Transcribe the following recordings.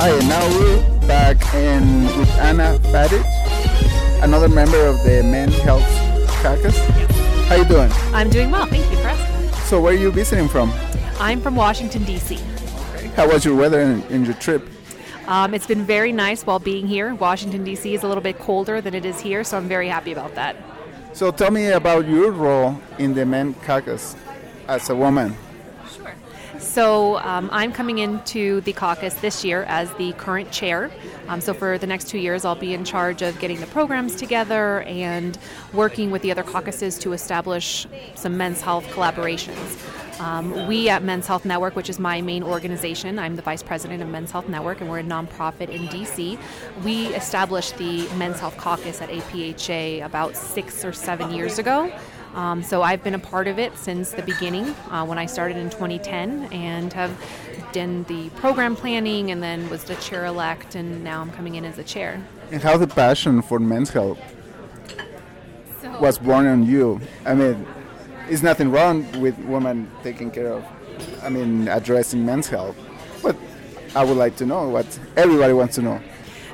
Hi, and now we're back in with Anna Fadich, another member of the Men's Health Caucus. How you doing? I'm doing well, thank you for asking. So, where are you visiting from? I'm from Washington, D.C. How was your weather in, in your trip? Um, it's been very nice while being here. Washington, D.C. is a little bit colder than it is here, so I'm very happy about that. So, tell me about your role in the Men's Caucus as a woman. So um, I'm coming into the caucus this year as the current chair. Um, so for the next two years, I'll be in charge of getting the programs together and working with the other caucuses to establish some men's health collaborations. Um, we at Men's Health Network, which is my main organization, I'm the vice president of Men's Health Network, and we're a nonprofit in DC. We established the Men's Health Caucus at APHA about six or seven years ago. Um, so I've been a part of it since the beginning uh, when I started in 2010 and have done the program planning and then was the chair elect, and now I'm coming in as a chair. And how the passion for men's health So, was born on you? I mean, there's nothing wrong with women taking care of, I mean, addressing men's health. But I would like to know what everybody wants to know.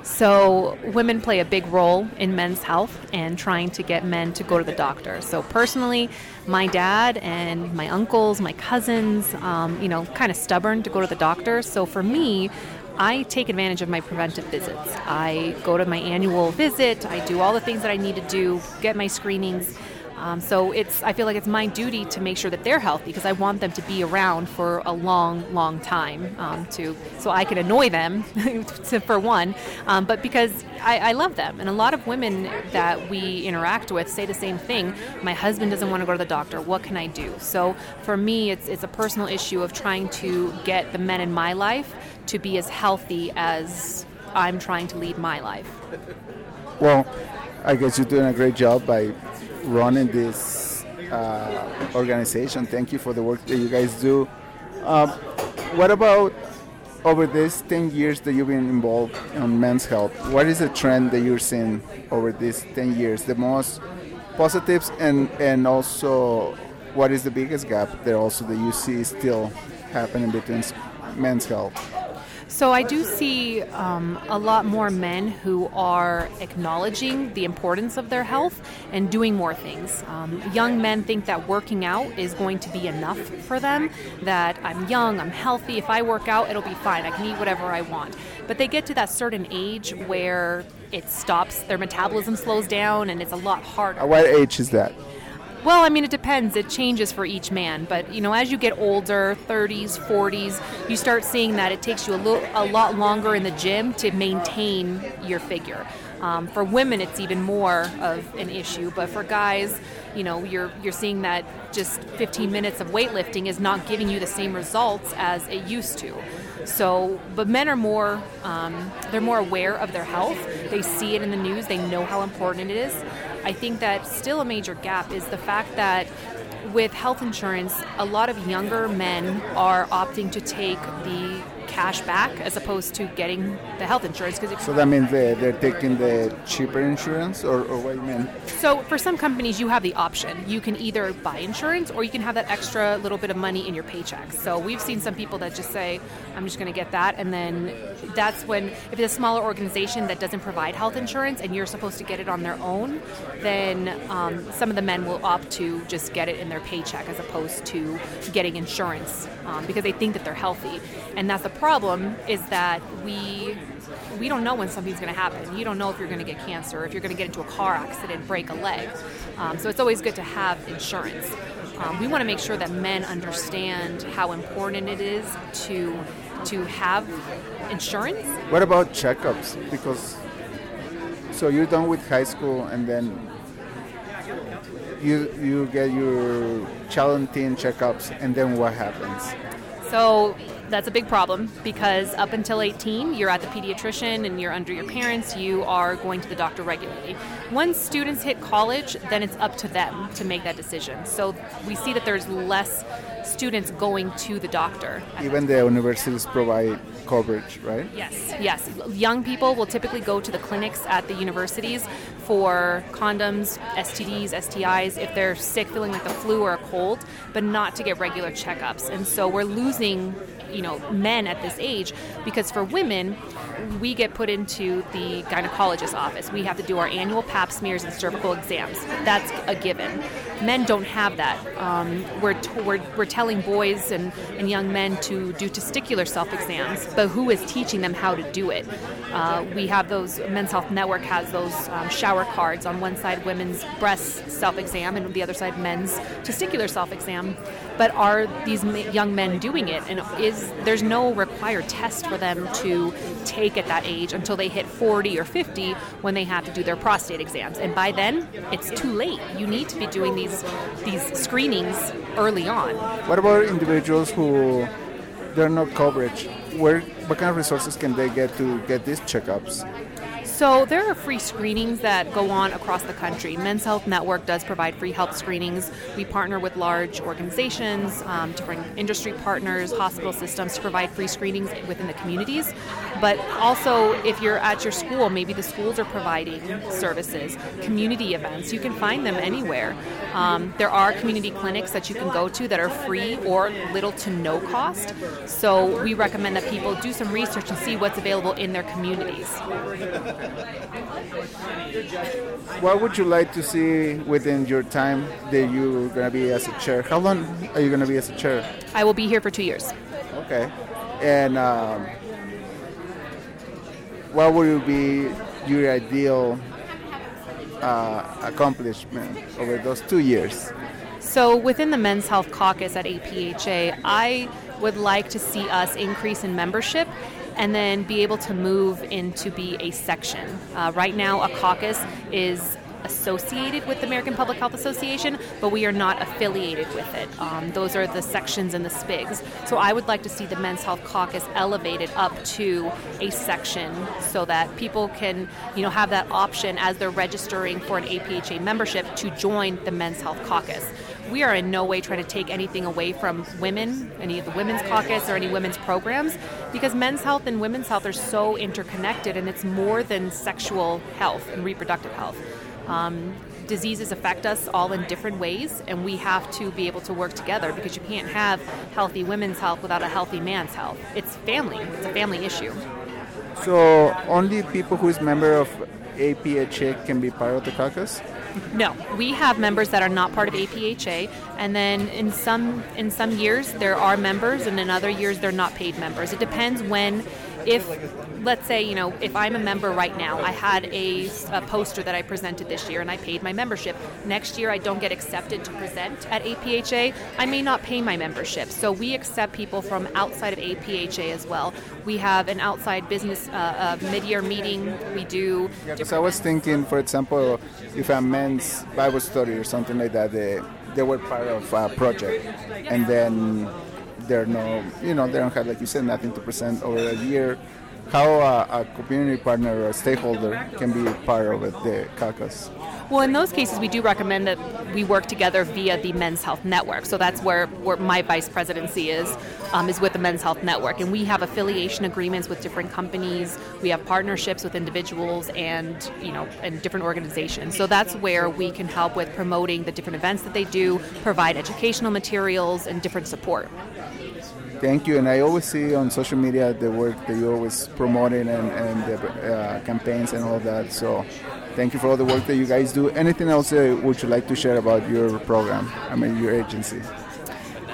So, women play a big role in men's health and trying to get men to go to the doctor. So, personally, my dad and my uncles, my cousins, um, you know, kind of stubborn to go to the doctor. So, for me, I take advantage of my preventive visits. I go to my annual visit, I do all the things that I need to do, get my screenings. Um, so it's I feel like it's my duty to make sure that they're healthy because I want them to be around for a long, long time um, to so I can annoy them to, for one, um, but because I, I love them and a lot of women that we interact with say the same thing. My husband doesn't want to go to the doctor. What can I do? So for me, it's it's a personal issue of trying to get the men in my life to be as healthy as I'm trying to lead my life. Well, I guess you're doing a great job by running this uh, organization. Thank you for the work that you guys do. Um, what about over these 10 years that you've been involved in men's health? What is the trend that you're seeing over these 10 years? The most positives and, and also what is the biggest gap there also that you see still happening between men's health? So I do see um, a lot more men who are acknowledging the importance of their health and doing more things. Um, young men think that working out is going to be enough for them. That I'm young, I'm healthy. If I work out, it'll be fine. I can eat whatever I want. But they get to that certain age where it stops. Their metabolism slows down, and it's a lot harder. At what age is that? Well, I mean, it depends. It changes for each man. But you know, as you get older, 30s, 40s, you start seeing that it takes you a little, a lot longer in the gym to maintain your figure. Um, for women, it's even more of an issue. But for guys, you know, you're you're seeing that just 15 minutes of weightlifting is not giving you the same results as it used to. So, but men are more um, they're more aware of their health. They see it in the news. They know how important it is. I think that still a major gap is the fact that with health insurance, a lot of younger men are opting to take the cash back as opposed to getting the health insurance because So that means they, they're taking the cheaper insurance, or, or what do you mean? So for some companies, you have the option. You can either buy insurance or you can have that extra little bit of money in your paycheck. So we've seen some people that just say, "I'm just going to get that," and then that's when if it's a smaller organization that doesn't provide health insurance and you're supposed to get it on their own, then um, some of the men will opt to just get it in their paycheck as opposed to getting insurance um, because they think that they're healthy. And that's the problem is that we we don't know when something's going to happen. You don't know if you're going to get cancer, if you're going to get into a car accident, break a leg. Um, so it's always good to have insurance. Um, we want to make sure that men understand how important it is to to have insurance. What about checkups? Because so you're done with high school and then you you get your child and teen checkups and then what happens? So that's a big problem because up until 18, you're at the pediatrician and you're under your parents, you are going to the doctor regularly. Once students hit college, then it's up to them to make that decision. So we see that there's less students going to the doctor. Even the universities provide coverage, right? Yes, yes. Young people will typically go to the clinics at the universities for condoms, STDs, STIs, if they're sick, feeling like the flu or a cold, but not to get regular checkups. And so we're losing, you know, men at this age because for women, we get put into the gynecologist's office. We have to do our annual pap smears and cervical exams. That's a given. Men don't have that. Um, we're, t- we're, we're telling boys and, and young men to do testicular self exams, but who is teaching them how to do it? Uh, we have those, Men's Health Network has those um, shower cards on one side, women's breast self exam, and the other side, men's testicular self exam. But are these young men doing it? And is there's no required test for them to take at that age until they hit 40 or 50 when they have to do their prostate exams. And by then, it's too late. You need to be doing these these screenings early on. What about individuals who there are no coverage? Where what kind of resources can they get to get these checkups? So there are free screenings that go on across the country. Men's Health Network does provide free health screenings. We partner with large organizations, um, different industry partners, hospital systems to provide free screenings within the communities. But also, if you're at your school, maybe the schools are providing services, community events. You can find them anywhere. Um, there are community clinics that you can go to that are free or little to no cost. So we recommend that people do some research and see what's available in their communities. What would you like to see within your time that you're going to be as a chair? How long are you going to be as a chair? I will be here for two years. Okay. And um, what would be your ideal uh, accomplishment over those two years? So, within the Men's Health Caucus at APHA, I would like to see us increase in membership and then be able to move into be a section. Uh, right now, a caucus is associated with the American Public Health Association, but we are not affiliated with it. Um, those are the sections and the SPIGs. So I would like to see the Men's Health Caucus elevated up to a section so that people can, you know, have that option as they're registering for an APHA membership to join the Men's Health Caucus we are in no way trying to take anything away from women, any of the women's caucus or any women's programs, because men's health and women's health are so interconnected and it's more than sexual health and reproductive health. Um, diseases affect us all in different ways, and we have to be able to work together because you can't have healthy women's health without a healthy man's health. It's family, it's a family issue. So, only people who is member of APHA can be part of the caucus? No, we have members that are not part of APHA, and then in some in some years there are members, and in other years they're not paid members. It depends when if let's say you know if i'm a member right now i had a, a, poster that i presented this year and i paid my membership. Next year i don't get accepted to present at apha i may not pay my membership. So we accept people from outside of apha as well. We have an outside business uh, uh, mid-year meeting. We do yeah, because i was thinking for example if a men's bible study or something like that they, they were part of a project. And then they're no, you know, they don't have, like you said, nothing to present over a year. How a, a community partner or a stakeholder can be part of the caucus? Well, in those cases, we do recommend that we work together via the Men's Health Network. So that's where, where my vice presidency is, um, is with the Men's Health Network. And we have affiliation agreements with different companies. We have partnerships with individuals and, you know, and different organizations. So that's where we can help with promoting the different events that they do, provide educational materials and different support. Thank you. And I always see on social media the work that you're always promoting and, and the uh, campaigns and all that. So thank you for all the work that you guys do. Anything else uh, would you like to share about your program? I mean, your agency?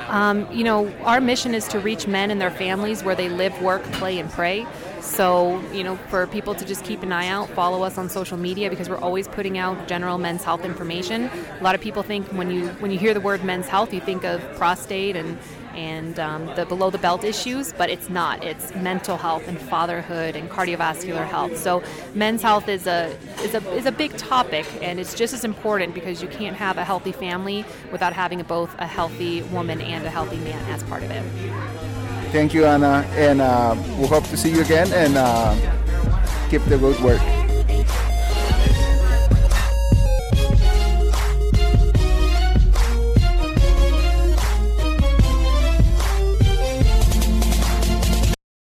Um, you know, our mission is to reach men and their families where they live, work, play, and pray. So, you know, for people to just keep an eye out, follow us on social media because we're always putting out general men's health information. A lot of people think when you when you hear the word men's health, you think of prostate and and um, the below the belt issues, but it's not. It's mental health and fatherhood and cardiovascular health. So men's health is a is a is a big topic, and it's just as important because you can't have a healthy family without having both a healthy woman and a healthy man as part of it. Thank you, Anna, and uh, we'll hope to see you again and uh, keep the good work.